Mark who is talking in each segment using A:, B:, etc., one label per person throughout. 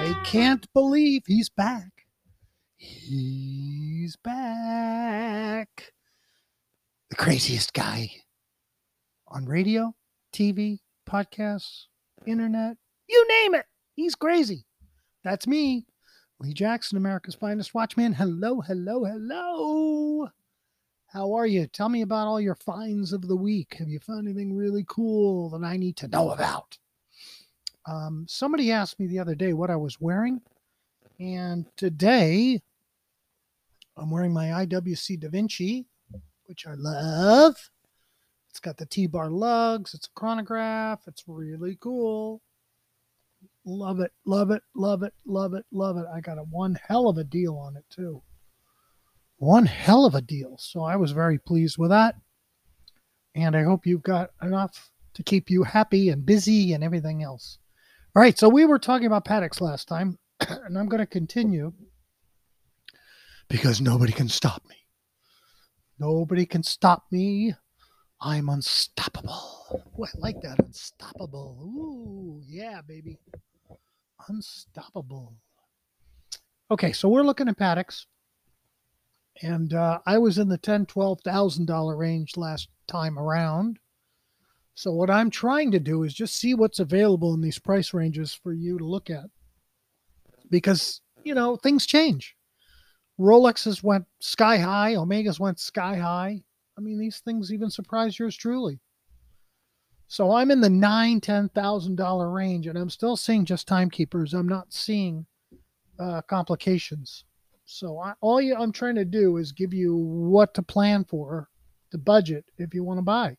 A: I can't believe he's back. He's back. The craziest guy on radio, TV, podcasts, internet, you name it. He's crazy. That's me, Lee Jackson, America's finest watchman. Hello, hello, hello. How are you? Tell me about all your finds of the week. Have you found anything really cool that I need to know about? Um, somebody asked me the other day what I was wearing, and today I'm wearing my IWC Da Vinci, which I love. It's got the T-bar lugs. It's a chronograph. It's really cool. Love it, love it, love it, love it, love it. I got a one hell of a deal on it too. One hell of a deal. So I was very pleased with that. And I hope you've got enough to keep you happy and busy and everything else. All right, so we were talking about Pateks last time, and I'm going to continue because nobody can stop me. Nobody can stop me. I'm unstoppable. Ooh, I like that. Unstoppable. Ooh, yeah, baby. Unstoppable. Okay, so we're looking at Pateks. And uh, I was in the ten, twelve thousand dollar range last time around. So what I'm trying to do is just see what's available in these price ranges for you to look at. Because, you know, things change. Rolexes went sky high, Omegas went sky high. I mean, these things even surprise yours truly. So I'm in the nine, ten thousand dollar range, and I'm still seeing just timekeepers. I'm not seeing uh, complications. So I, all you, I'm trying to do is give you what to plan for, the budget if you want to buy.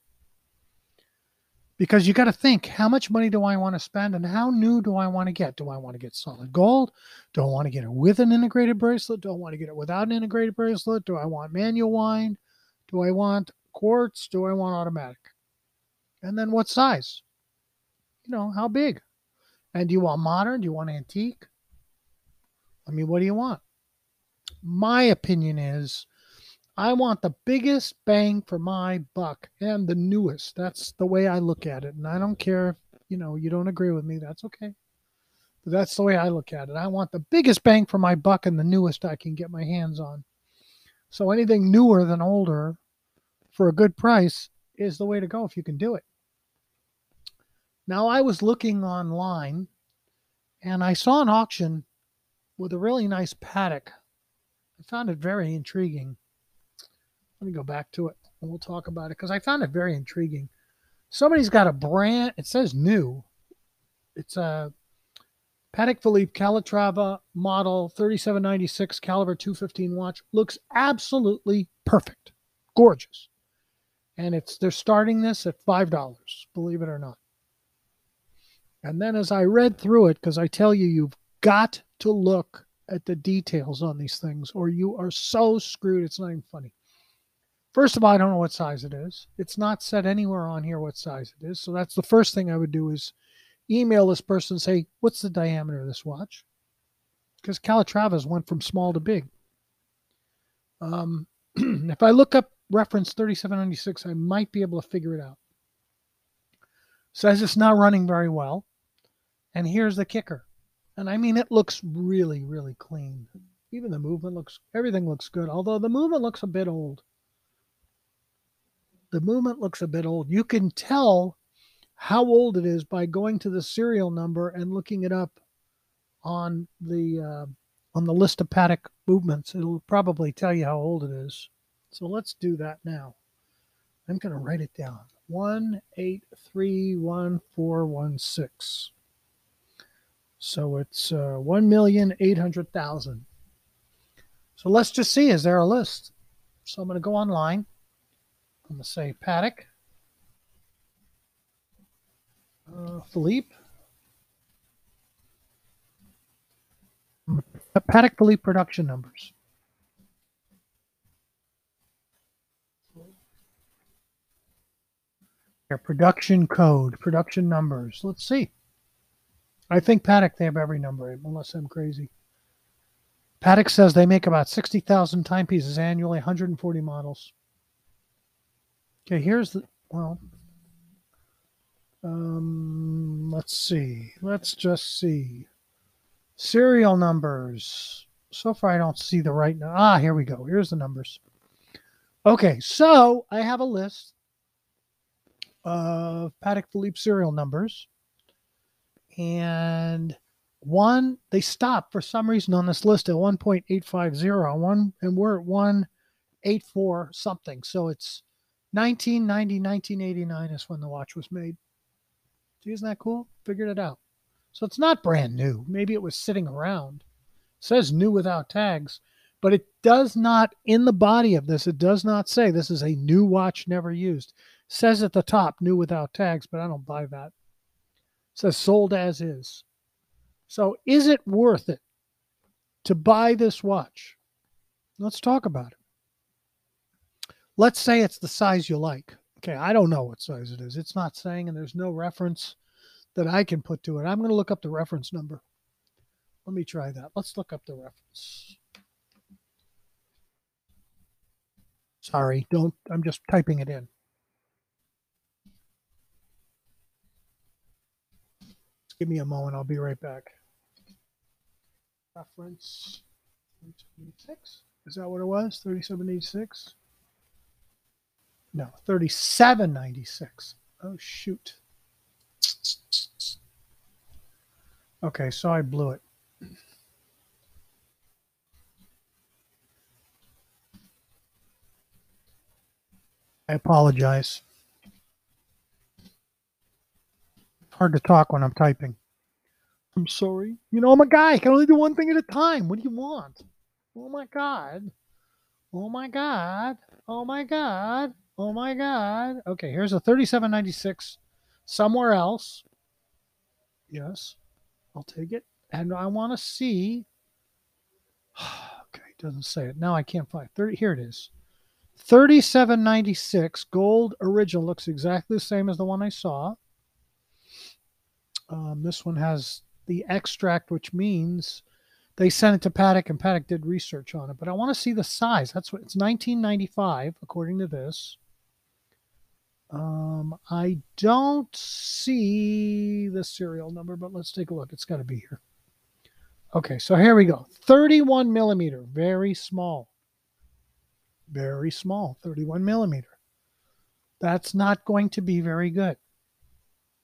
A: Because you got to think, how much money do I want to spend, and how new do I want to get? Do I want to get solid gold? Do I want to get it with an integrated bracelet? Do I want to get it without an integrated bracelet? Do I want manual wind? Do I want quartz? Do I want automatic? And then what size? You know, how big? And do you want modern? Do you want antique? I mean, what do you want? My opinion is I want the biggest bang for my buck and the newest. That's the way I look at it. And I don't care if, you know, you don't agree with me. That's okay. But that's the way I look at it. I want the biggest bang for my buck and the newest I can get my hands on. So anything newer than older for a good price is the way to go if you can do it. Now, I was looking online and I saw an auction with a really nice Patek. I found it very intriguing. Let me go back to it and we'll talk about it because I found it very intriguing. Somebody's got a brand, it says new. It's a Patek Philippe Calatrava model 3796 caliber 215 watch. Looks absolutely perfect. Gorgeous. And it's they're starting this at $5, believe it or not. And then as I read through it, because I tell you, you've got to look at the details on these things, or you are so screwed, it's not even funny. First of all, I don't know what size it is. It's not said anywhere on here what size it is. So that's the first thing I would do is email this person and say, what's the diameter of this watch? Because Calatravas went from small to big. Um, if I look up reference 3796, I might be able to figure it out. Says it's not running very well. And here's the kicker. And I mean, it looks really, really clean. Even the movement looks, everything looks good. Although the movement looks a bit old. The movement looks a bit old. You can tell how old it is by going to the serial number and looking it up on the uh, on the list of Patek movements. It'll probably tell you how old it is. So let's do that now. I'm going to write it down. 18314416. So it's uh, 1,800,000. So let's just see, is there a list? So I'm going to go online. I'm going to say Patek. Uh, Philippe. Patek Philippe production numbers. Their production code, production numbers. Let's see. I think Patek they have every number, unless I'm crazy. Patek says they make about 60,000 timepieces annually, 140 models. Okay, here's the, well, um, let's see. Let's just see. Serial numbers. So far, I don't see the right. Ah, here we go. Here's the numbers. Okay, so I have a list of Patek Philippe serial numbers. And one, they stopped for some reason on this list at 1.850, one, and we're at 184 something. So it's 1990, 1989 is when the watch was made. See, isn't that cool? Figured it out. So it's not brand new. Maybe it was sitting around. It says new without tags, but it does not, in the body of this, it does not say this is a new watch never used. It says at the top, new without tags, but I don't buy that. It says sold as is. So is it worth it to buy this watch? Let's talk about it. Let's say it's the size you like. Okay, I don't know what size it is. It's not saying, and there's no reference that I can put to it. I'm going to look up the reference number. Let me try that. Let's look up the reference. Sorry, don't, I'm just typing it in. Just give me a moment. I'll be right back. Reference 3786. Is that what it was? 3786? No, 3796. Oh, shoot. Okay, so I blew it. I apologize. It's hard to talk when I'm typing. I'm sorry. You know, I'm a guy. I can only do one thing at a time. What do you want? Oh my God. Oh my God. Oh my God. Oh my God. Okay, here's a 3796 somewhere else. Yes, I'll take it. And I want to see. Okay, it doesn't say it. Now I can't find 30. Here it is. 3796 gold original looks exactly the same as the one I saw. Um, this one has the extract, which means they sent it to Patek and Patek did research on it. But I want to see the size. That's what it's 1995, according to this. Um, I don't see the serial number, but let's take a look. It's got to be here. Okay, so here we go. 31 millimeter, very small. Very small, 31 millimeter. That's not going to be very good.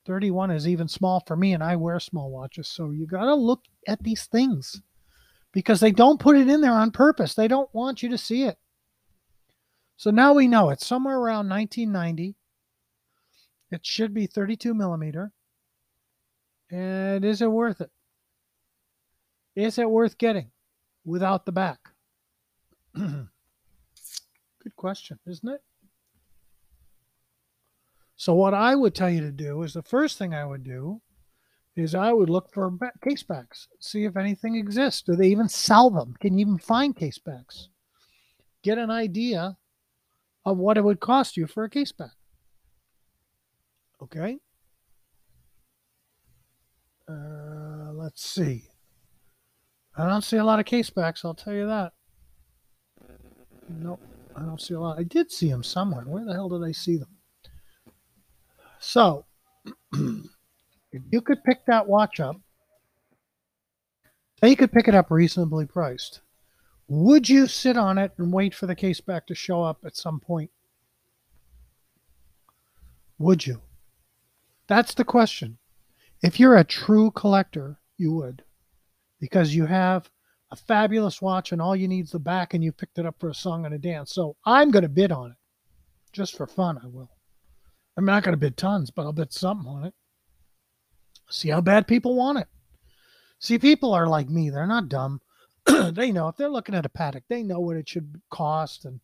A: 31 is even small for me, and I wear small watches. So you got to look at these things because they don't put it in there on purpose. They don't want you to see it. So now we know it's somewhere around 1990 it should be 32 millimeter. And is it worth it? Is it worth getting without the back? Good question, isn't it? So, what I would tell you to do is the first thing I would do is I would look for case backs, see if anything exists. Do they even sell them? Can you even find case backs? Get an idea of what it would cost you for a case back. Okay. Uh, let's see. I don't see a lot of case backs, I'll tell you that. Nope, I don't see a lot. I did see them somewhere. Where the hell did I see them? So, if you could pick that watch up, say you could pick it up reasonably priced, would you sit on it and wait for the case back to show up at some point? Would you? That's the question. If you're a true collector, you would, because you have a fabulous watch and all you need is the back and you picked it up for a song and a dance. So I'm going to bid on it just for fun. I will. I'm not going to bid tons, but I'll bid something on it. See how bad people want it. See, people are like me. They're not dumb. they know if they're looking at a Patek, they know what it should cost and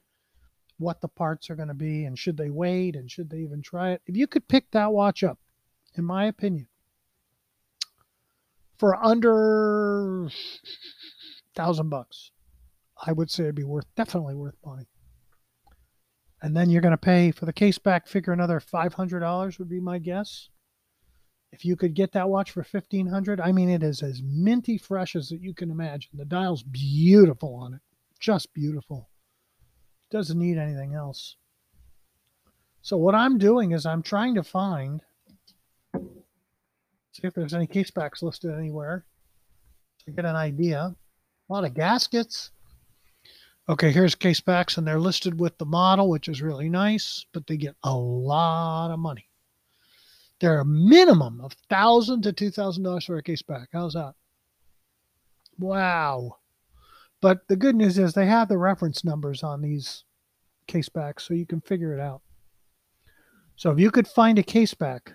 A: what the parts are going to be and should they wait and should they even try it. If you could pick that watch up in my opinion. For under thousand bucks, I would say it'd be worth definitely worth buying. And then you're going to pay for the case back figure another five hundred dollars would be my guess. If you could get that watch for fifteen hundred, I mean it is as minty fresh as you can imagine. The dial's beautiful on it, just beautiful. Doesn't need anything else. So what I'm doing is I'm trying to find See if there's any casebacks listed anywhere. to get an idea. A lot of gaskets. Okay, here's case backs, and they're listed with the model, which is really nice, but they get a lot of money. They're a minimum of thousand to two thousand dollars for a case back. How's that? Wow. But the good news is they have the reference numbers on these case backs, so you can figure it out. So if you could find a case back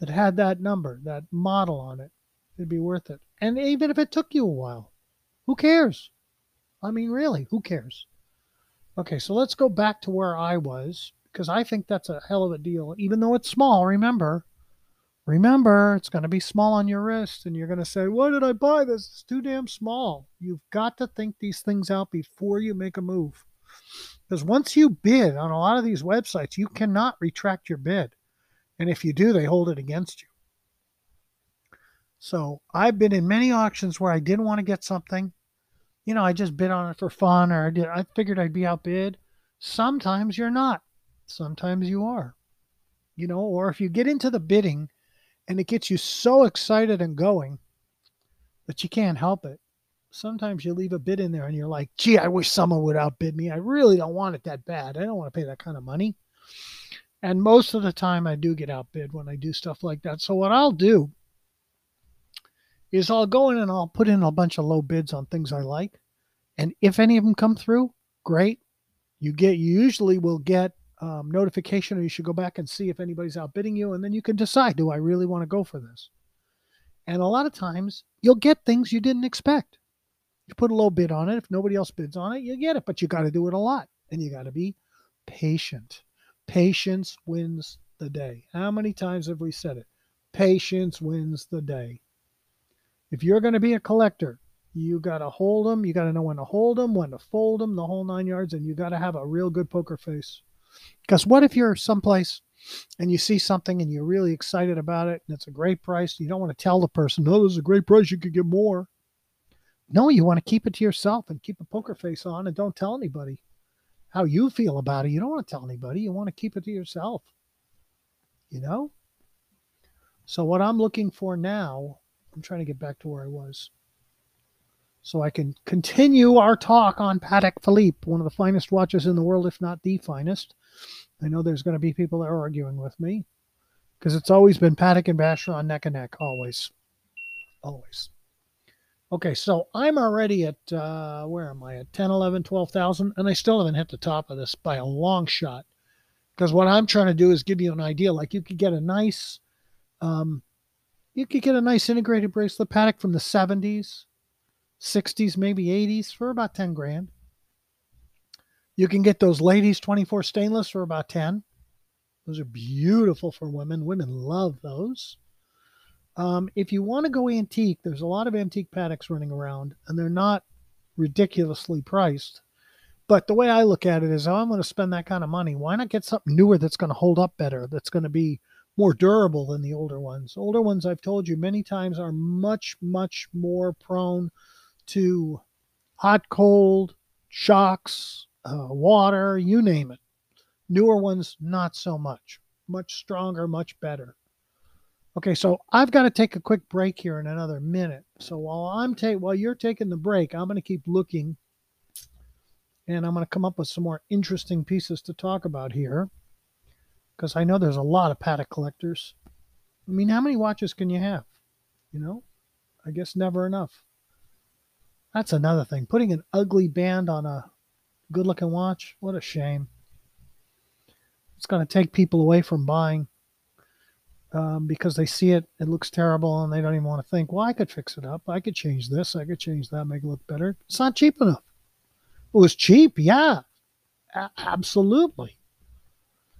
A: that had that number, that model on it, it'd be worth it. And even if it took you a while, who cares? I mean, really, who cares? Okay, so let's go back to where I was because I think that's a hell of a deal. Even though it's small, remember, remember, it's going to be small on your wrist, and you're going to say, Why did I buy this? It's too damn small. You've got to think these things out before you make a move. Because once you bid on a lot of these websites, you cannot retract your bid. And if you do, they hold it against you. So I've been in many auctions where I didn't want to get something. You know, I just bid on it for fun or I did I figured I'd be outbid. Sometimes you're not. Sometimes you are. You know, or if you get into the bidding and it gets you so excited and going that you can't help it. Sometimes you leave a bid in there and you're like, gee, I wish someone would outbid me. I really don't want it that bad. I don't want to pay that kind of money. And most of the time I do get outbid when I do stuff like that. So what I'll do is I'll go in and I'll put in a bunch of low bids on things I like. And if any of them come through, great. You get you usually will get um, notification or you should go back and see if anybody's outbidding you and then you can decide do I really want to go for this? And a lot of times you'll get things you didn't expect. You put a low bid on it. If nobody else bids on it, you get it, but you got to do it a lot and you got to be patient. Patience wins the day. How many times have we said it? Patience wins the day. If you're going to be a collector, you got to hold them. You got to know when to hold them, when to fold them, the whole nine yards, and you got to have a real good poker face. Because what if you're someplace and you see something and you're really excited about it and it's a great price? You don't want to tell the person, no, this is a great price. You could get more. No, you want to keep it to yourself and keep a poker face on and don't tell anybody how you feel about it. You don't want to tell anybody. You want to keep it to yourself. You know? So, what I'm looking for now, I'm trying to get back to where I was so I can continue our talk on Patek Philippe, one of the finest watches in the world, if not the finest. I know there's going to be people that are arguing with me because it's always been Patek and Vacheron neck and neck, always. Always. Okay, so I'm already at, uh, where am I, at 10, 11, 12,000, and I still haven't hit the top of this by a long shot. Because what I'm trying to do is give you an idea. Like you could get a nice, um, you could get a nice integrated bracelet Patek from the 70s 60s, maybe 80s for about 10 grand. You can get those ladies 24 stainless for about 10. Those are beautiful for women. Women love those. Um, if you want to go antique, there's a lot of antique Pateks running around, and they're not ridiculously priced. But the way I look at it is, oh, I'm going to spend that kind of money. Why not get something newer that's going to hold up better, that's going to be more durable than the older ones? Older ones, I've told you many times, are much, much more prone to hot, cold, shocks, uh, water, you name it. Newer ones, not so much. Much stronger, much better. Okay, so I've got to take a quick break here in another minute. So while I'm ta- while you're taking the break, I'm going to keep looking, and I'm going to come up with some more interesting pieces to talk about here, because I know there's a lot of Patek collectors. I mean, how many watches can you have? You know, I guess never enough. That's another thing. Putting an ugly band on a good looking watch, what a shame. It's going to take people away from buying um, because they see it, it looks terrible, and they don't even want to think, well, I could fix it up. I could change this. I could change that, make it look better. It's not cheap enough. It was cheap, yeah, a- absolutely.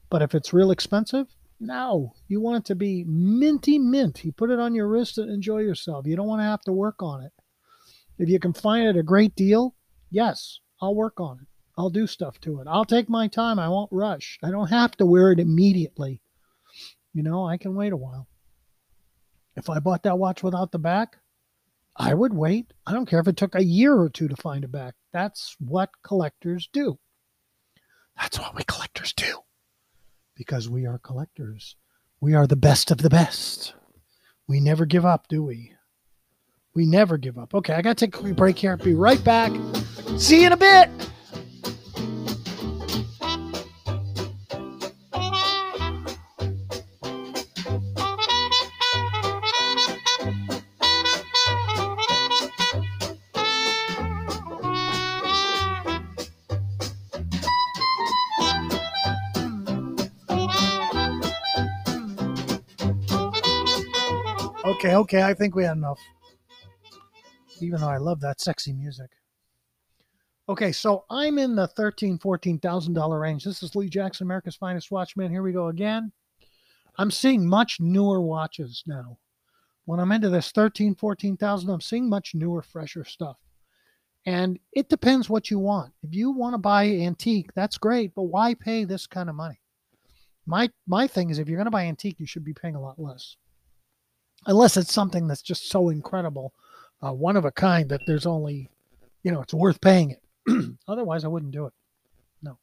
A: But if it's real expensive, no. You want it to be minty mint. You put it on your wrist and enjoy yourself. You don't want to have to work on it. If you can find it a great deal, yes, I'll work on it. I'll do stuff to it. I'll take my time. I won't rush. I don't have to wear it immediately. You know, I can wait a while. If I bought that watch without the back, I would wait. I don't care if it took a year or two to find a back. That's what collectors do. That's what we collectors do. Because we are collectors. We are the best of the best. We never give up, do we? We never give up. Okay, I got to take a quick break here. Be right back. See you in a bit. Okay, okay, I think we had enough. Even though I love that sexy music. Okay, so I'm in the thirteen, fourteen thousand dollar range. This is Lee Jackson, America's Finest Watchman. Here we go again. I'm seeing much newer watches now. When I'm into this 13, 14,000, I'm seeing much newer, fresher stuff. And it depends what you want. If you want to buy antique, that's great, but why pay this kind of money? My my thing is if you're going to buy antique, you should be paying a lot less. Unless it's something that's just so incredible, uh, one of a kind that there's only, you know, it's worth paying it. Otherwise, I wouldn't do it. No.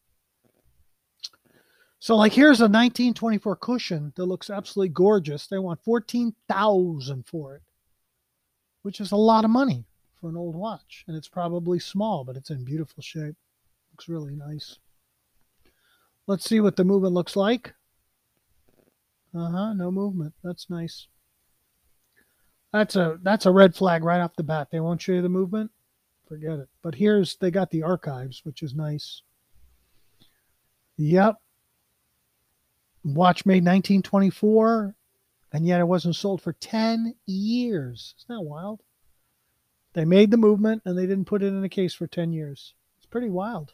A: So, like, here's a 1924 cushion that looks absolutely gorgeous. They want 14000 for it, which is a lot of money for an old watch. And it's probably small, but it's in beautiful shape. Looks really nice. Let's see what the movement looks like. Uh huh, no movement. That's nice. That's a that's a red flag right off the bat. They won't show you the movement forget it. But here's they got the archives, which is nice. Yep. Watch made 1924, and yet it wasn't sold for 10 years. Isn't that wild? They made the movement and they didn't put it in a case for 10 years. It's pretty wild.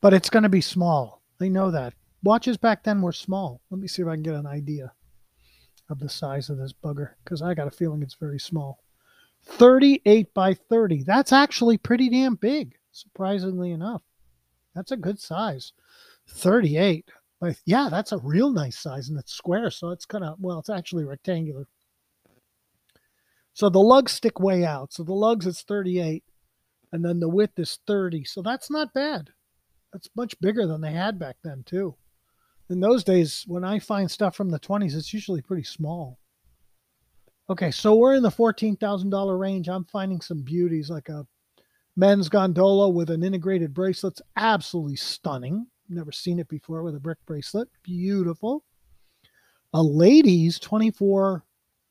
A: But it's going to be small. They know that. Watches back then were small. Let me see if I can get an idea of the size of this bugger because I got a feeling it's very small. 38 by 30. That's actually pretty damn big, surprisingly enough. That's a good size. 38. by, yeah, that's a real nice size and it's square. So it's kind of, well, it's actually rectangular. So the lugs stick way out. So the lugs it's 38 and then the width is 30. So that's not bad. That's much bigger than they had back then, too. In those days, when I find stuff from the 20s, it's usually pretty small. Okay, so we're in the $14,000 range. I'm finding some beauties like a men's Gondolo with an integrated bracelet. It's absolutely stunning. Never seen it before with a brick bracelet. Beautiful. A ladies 24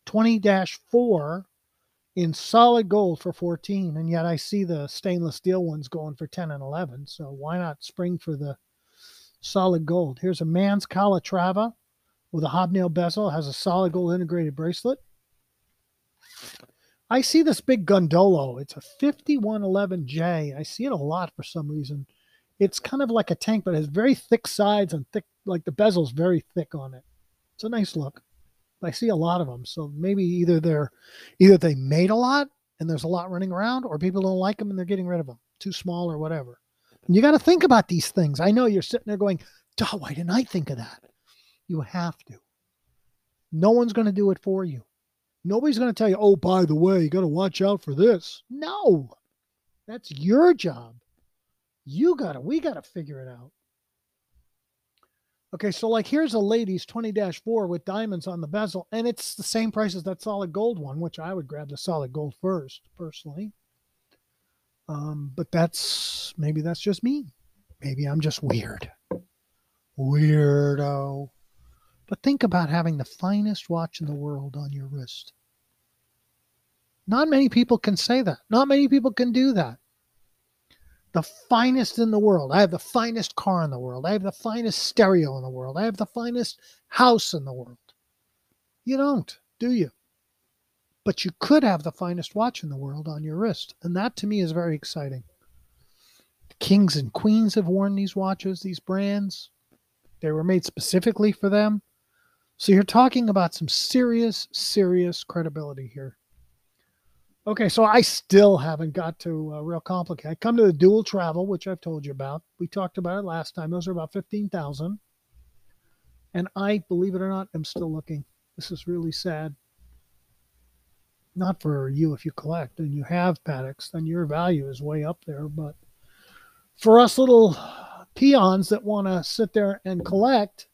A: 20-4 in solid gold for 14 and yet I see the stainless steel ones going for 10 and 11. So why not spring for the solid gold? Here's a man's Calatrava with a hobnail bezel, has a solid gold integrated bracelet. I see this big Gondolo. It's a 5111J. I see it a lot for some reason. It's kind of like a tank, but it has very thick sides and thick, like the bezel's very thick on it. It's a nice look. I see a lot of them. So maybe either they're, either they made a lot and there's a lot running around, or people don't like them and they're getting rid of them, too small or whatever. You got to think about these things. I know you're sitting there going, Duh, why didn't I think of that? You have to. No one's going to do it for you. Nobody's going to tell you, oh, by the way, you got to watch out for this. No, that's your job. You got to, we got to figure it out. Okay, so like here's a ladies 20 4 with diamonds on the bezel, and it's the same price as that solid gold one, which I would grab the solid gold first, personally. Um, but that's maybe that's just me. Maybe I'm just weird. Weirdo. But think about having the finest watch in the world on your wrist. Not many people can say that. Not many people can do that. The finest in the world. I have the finest car in the world. I have the finest stereo in the world. I have the finest house in the world. You don't, do you? But you could have the finest watch in the world on your wrist. And that to me is very exciting. Kings and queens have worn these watches, these brands. They were made specifically for them. So you're talking about some serious, serious credibility here. Okay, so I still haven't got to uh, real complicated. I come to the dual travel, which I've told you about. We talked about it last time. Those are about fifteen thousand, and I, believe it or not, am still looking. This is really sad. Not for you if you collect and you have Pateks, then your value is way up there. But for us little peons that want to sit there and collect,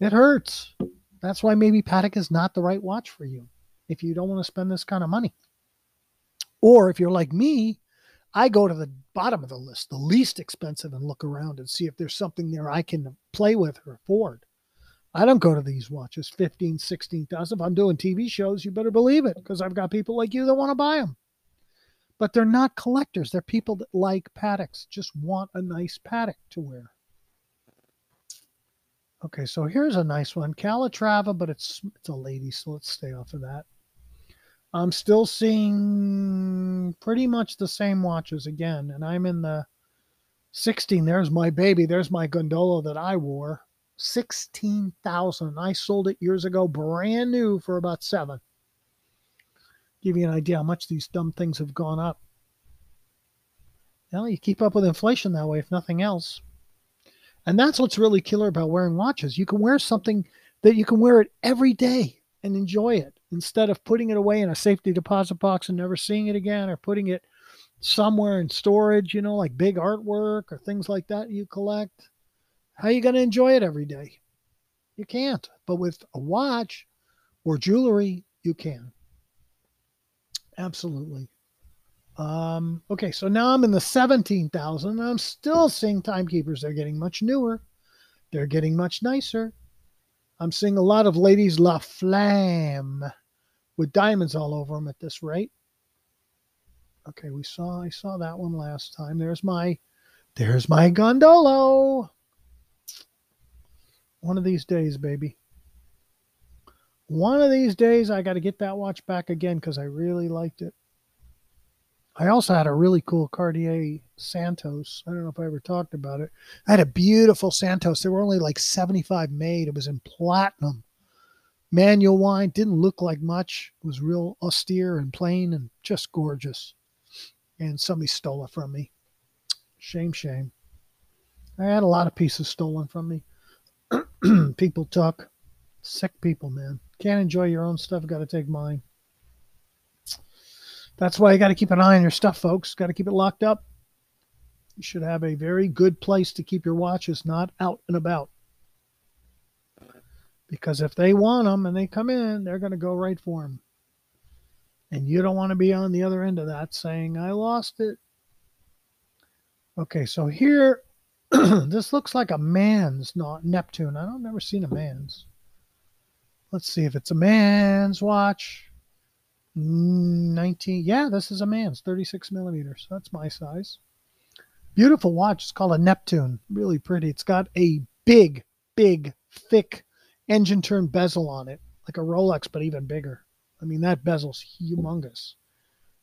A: it hurts. That's why maybe Patek is not the right watch for you. if you don't want to spend this kind of money. Or if you're like me, I go to the bottom of the list, the least expensive, and look around and see if there's something there I can play with or afford. I don't go to these watches 15, 16,000. If I'm doing TV shows, you better believe it because I've got people like you that want to buy them. But they're not collectors. They're people that like Pateks, just want a nice Patek to wear. Okay, so here's a nice one. Calatrava, but it's it's a lady, so let's stay off of that. I'm still seeing pretty much the same watches again, and I'm in the 16. There's my baby. There's my Gondolo that I wore. 16,000. I sold it years ago, brand new for about seven. Give you an idea how much these dumb things have gone up. Well, you keep up with inflation that way, if nothing else. And that's what's really killer about wearing watches. You can wear something that you can wear it every day and enjoy it instead of putting it away in a safety deposit box and never seeing it again or putting it somewhere in storage, you know, like big artwork or things like that you collect. How are you going to enjoy it every day? You can't. But with a watch or jewelry, you can. Absolutely. Um, okay, so now I'm in the 17,000. I'm still seeing timekeepers. They're getting much newer. They're getting much nicer. I'm seeing a lot of ladies La Flamme with diamonds all over them at this rate. Okay, we saw I saw that one last time. There's my there's my gondolo. One of these days, baby. One of these days I got to get that watch back again cuz I really liked it. I also had a really cool Cartier Santos. I don't know if I ever talked about it. I had a beautiful Santos. There were only like 75 made. It was in platinum manual wine didn't look like much it was real austere and plain and just gorgeous and somebody stole it from me shame shame i had a lot of pieces stolen from me people talk. sick people man can't enjoy your own stuff got to take mine that's why you got to keep an eye on your stuff folks got to keep it locked up you should have a very good place to keep your watches not out and about because if they want them and they come in, they're going to go right for them. And you don't want to be on the other end of that saying, I lost it. Okay, so here, this looks like a man's not Neptune. I don't never seen a man's. Let's see if it's a man's watch. 19, yeah, this is a man's 36 millimeters. That's my size. Beautiful watch. It's called a Neptune. Really pretty. It's got a big, big, thick engine turn bezel on it, like a Rolex, but even bigger. I mean, that bezel's humongous.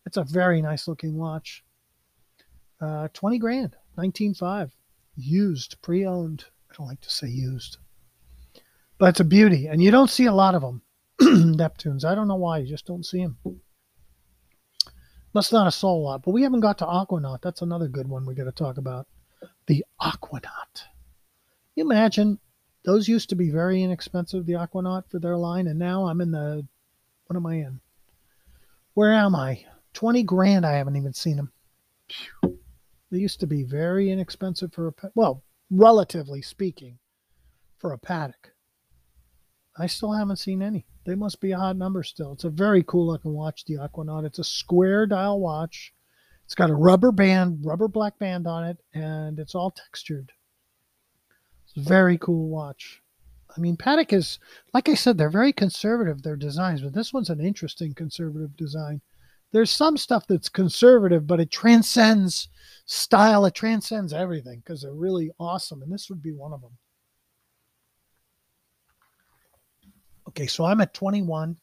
A: It's a very nice looking watch. Uh, 20 grand, 19.5, used, pre owned. I don't like to say used, but it's a beauty. And you don't see a lot of them, Neptunes. I don't know why. You just don't see them. Must not a lot, but we haven't got to Aquanaut. That's another good one we got to talk about. The Aquanaut. You imagine those used to be very inexpensive, the Aquanaut for their line, and now I'm in the what am I in? Where am I? 20 grand I haven't even seen them. They used to be very inexpensive for a well, relatively speaking, for a Patek. I still haven't seen any. They must be a hot number still. It's a very cool looking watch, the Aquanaut. It's a square dial watch. It's got a rubber band, rubber black band on it, and it's all textured. It's a very cool watch. I mean, Patek is, like I said, they're very conservative, their designs, but this one's an interesting conservative design. There's some stuff that's conservative, but it transcends style, it transcends everything because they're really awesome. And this would be one of them. Okay, so I'm at 21,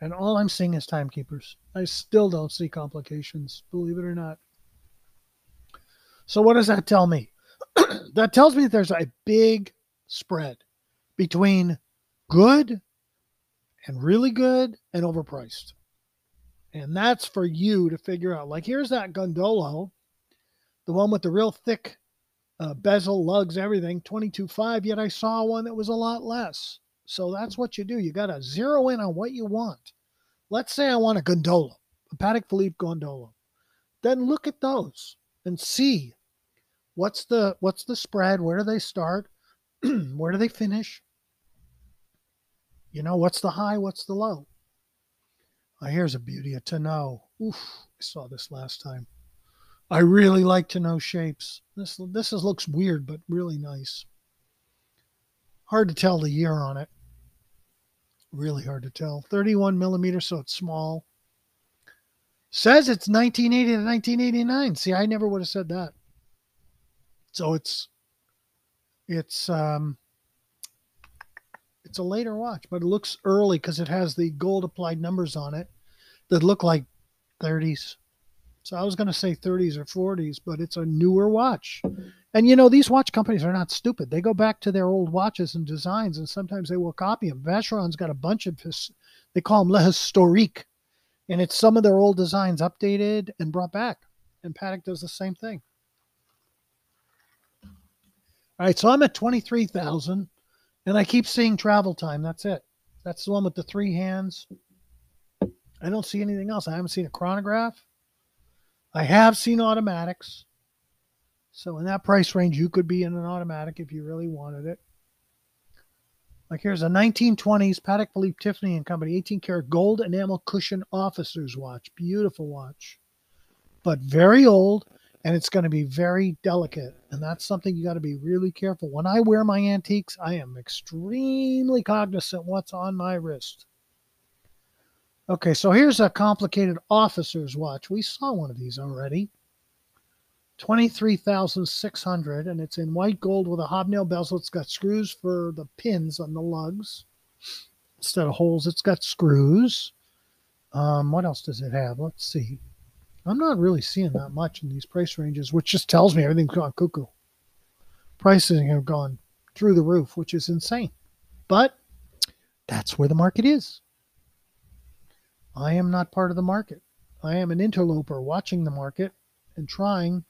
A: and all I'm seeing is timekeepers. I still don't see complications, believe it or not. So, what does that tell me? that tells me there's a big spread between good and really good and overpriced. And that's for you to figure out. Like, here's that Gondolo, the one with the real thick uh, bezel, lugs, everything, 22.5. Yet I saw one that was a lot less. So that's what you do. You got to zero in on what you want. Let's say I want a Gondolo, a Patek Philippe Gondolo. Then look at those and see what's the what's the spread where do they start where do they finish you know what's the high what's the low Here's a beauty, a Tonneau. Oof, I saw this last time. I really like Tonneau shapes. This this is, looks weird, but really nice. Hard to tell the year on it. Really hard to tell. 31 millimeters, so it's small. Says it's 1980 to 1989. See, I never would have said that. So it's it's um it's a later watch, but it looks early because it has the gold applied numbers on it that look like 30s. So I was going to say 30s or 40s, but it's a newer watch. And you know, these watch companies are not stupid. They go back to their old watches and designs, and sometimes they will copy them. Vacheron's got a bunch of his, they call them Le Historique, and it's some of their old designs updated and brought back. And Patek does the same thing. All right, so I'm at 23,000 and I keep seeing travel time. That's it. That's the one with the three hands. I don't see anything else. I haven't seen a chronograph. I have seen automatics. So in that price range, you could be in an automatic if you really wanted it. Like here's a 1920s Patek Philippe Tiffany and Company 18 karat gold enamel cushion officer's watch. Beautiful watch, but very old and it's going to be very delicate. And that's something you got to be really careful. When I wear my antiques, I am extremely cognizant what's on my wrist. Okay, so here's a complicated officer's watch. We saw one of these already. 23,600 and it's in white gold with a hobnail bezel. It's got screws for the pins on the lugs. Instead of holes, it's got screws. Um, what else does it have? Let's see. I'm not really seeing that much in these price ranges, which just tells me everything's gone cuckoo. Prices have gone through the roof, which is insane. But that's where the market is. I am not part of the market. I am an interloper watching the market and trying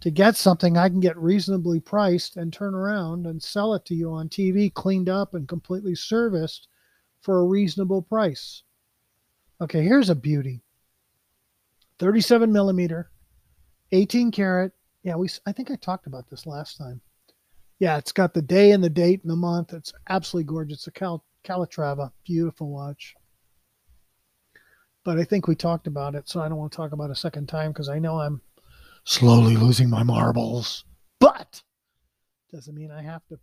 A: to get something I can get reasonably priced and turn around and sell it to you on TV, cleaned up and completely serviced for a reasonable price. Okay, here's a beauty. 37 millimeter, 18 karat. Yeah, we. I think I talked about this last time. Yeah, it's got the day and the date and the month. It's absolutely gorgeous. It's a Cal, Calatrava, beautiful watch. But I think we talked about it, so I don't want to talk about it a second time because I know I'm slowly losing my marbles. But doesn't mean I have to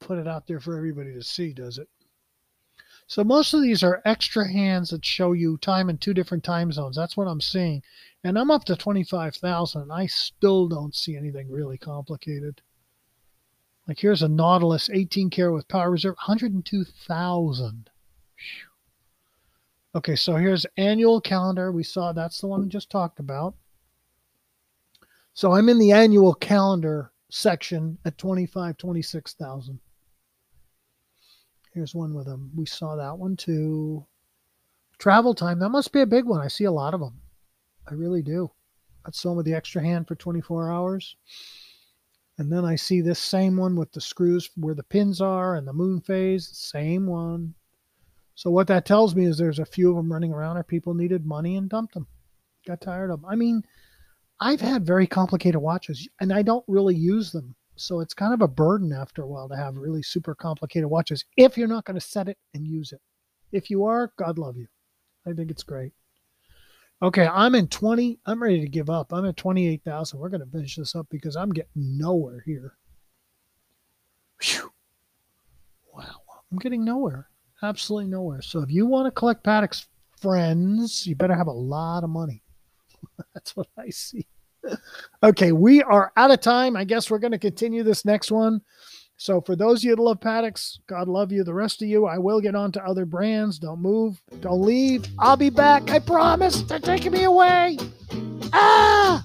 A: put it out there for everybody to see, does it? So most of these are extra hands that show you time in two different time zones. That's what I'm seeing. And I'm up to 25,000. I still don't see anything really complicated. Like here's a Nautilus 18 karat with power reserve, 102,000. Okay, so here's annual calendar. We saw that's the one we just talked about. So I'm in the annual calendar section at 25, 26,000. Here's one with them. We saw that one too. Travel time. That must be a big one. I see a lot of them. I really do. That's the one with the extra hand for 24 hours. And then I see this same one with the screws where the pins are and the moon phase. Same one. So what that tells me is there's a few of them running around or people needed money and dumped them. Got tired of them. I mean, I've had very complicated watches and I don't really use them. So it's kind of a burden after a while to have really super complicated watches if you're not going to set it and use it. If you are, God love you. I think it's great. Okay, I'm in 20. I'm ready to give up. I'm at 28,000. We're going to finish this up because I'm getting nowhere here. Whew. Wow. I'm getting nowhere. Absolutely nowhere. So if you want to collect Patek's friends, you better have a lot of money. That's what I see okay, we are out of time. I guess we're going to continue this next one. So for those of you that love Pateks, God love you. The rest of you, I will get on to other brands. Don't move. Don't leave. I'll be back. I promise. They're taking me away. Ah!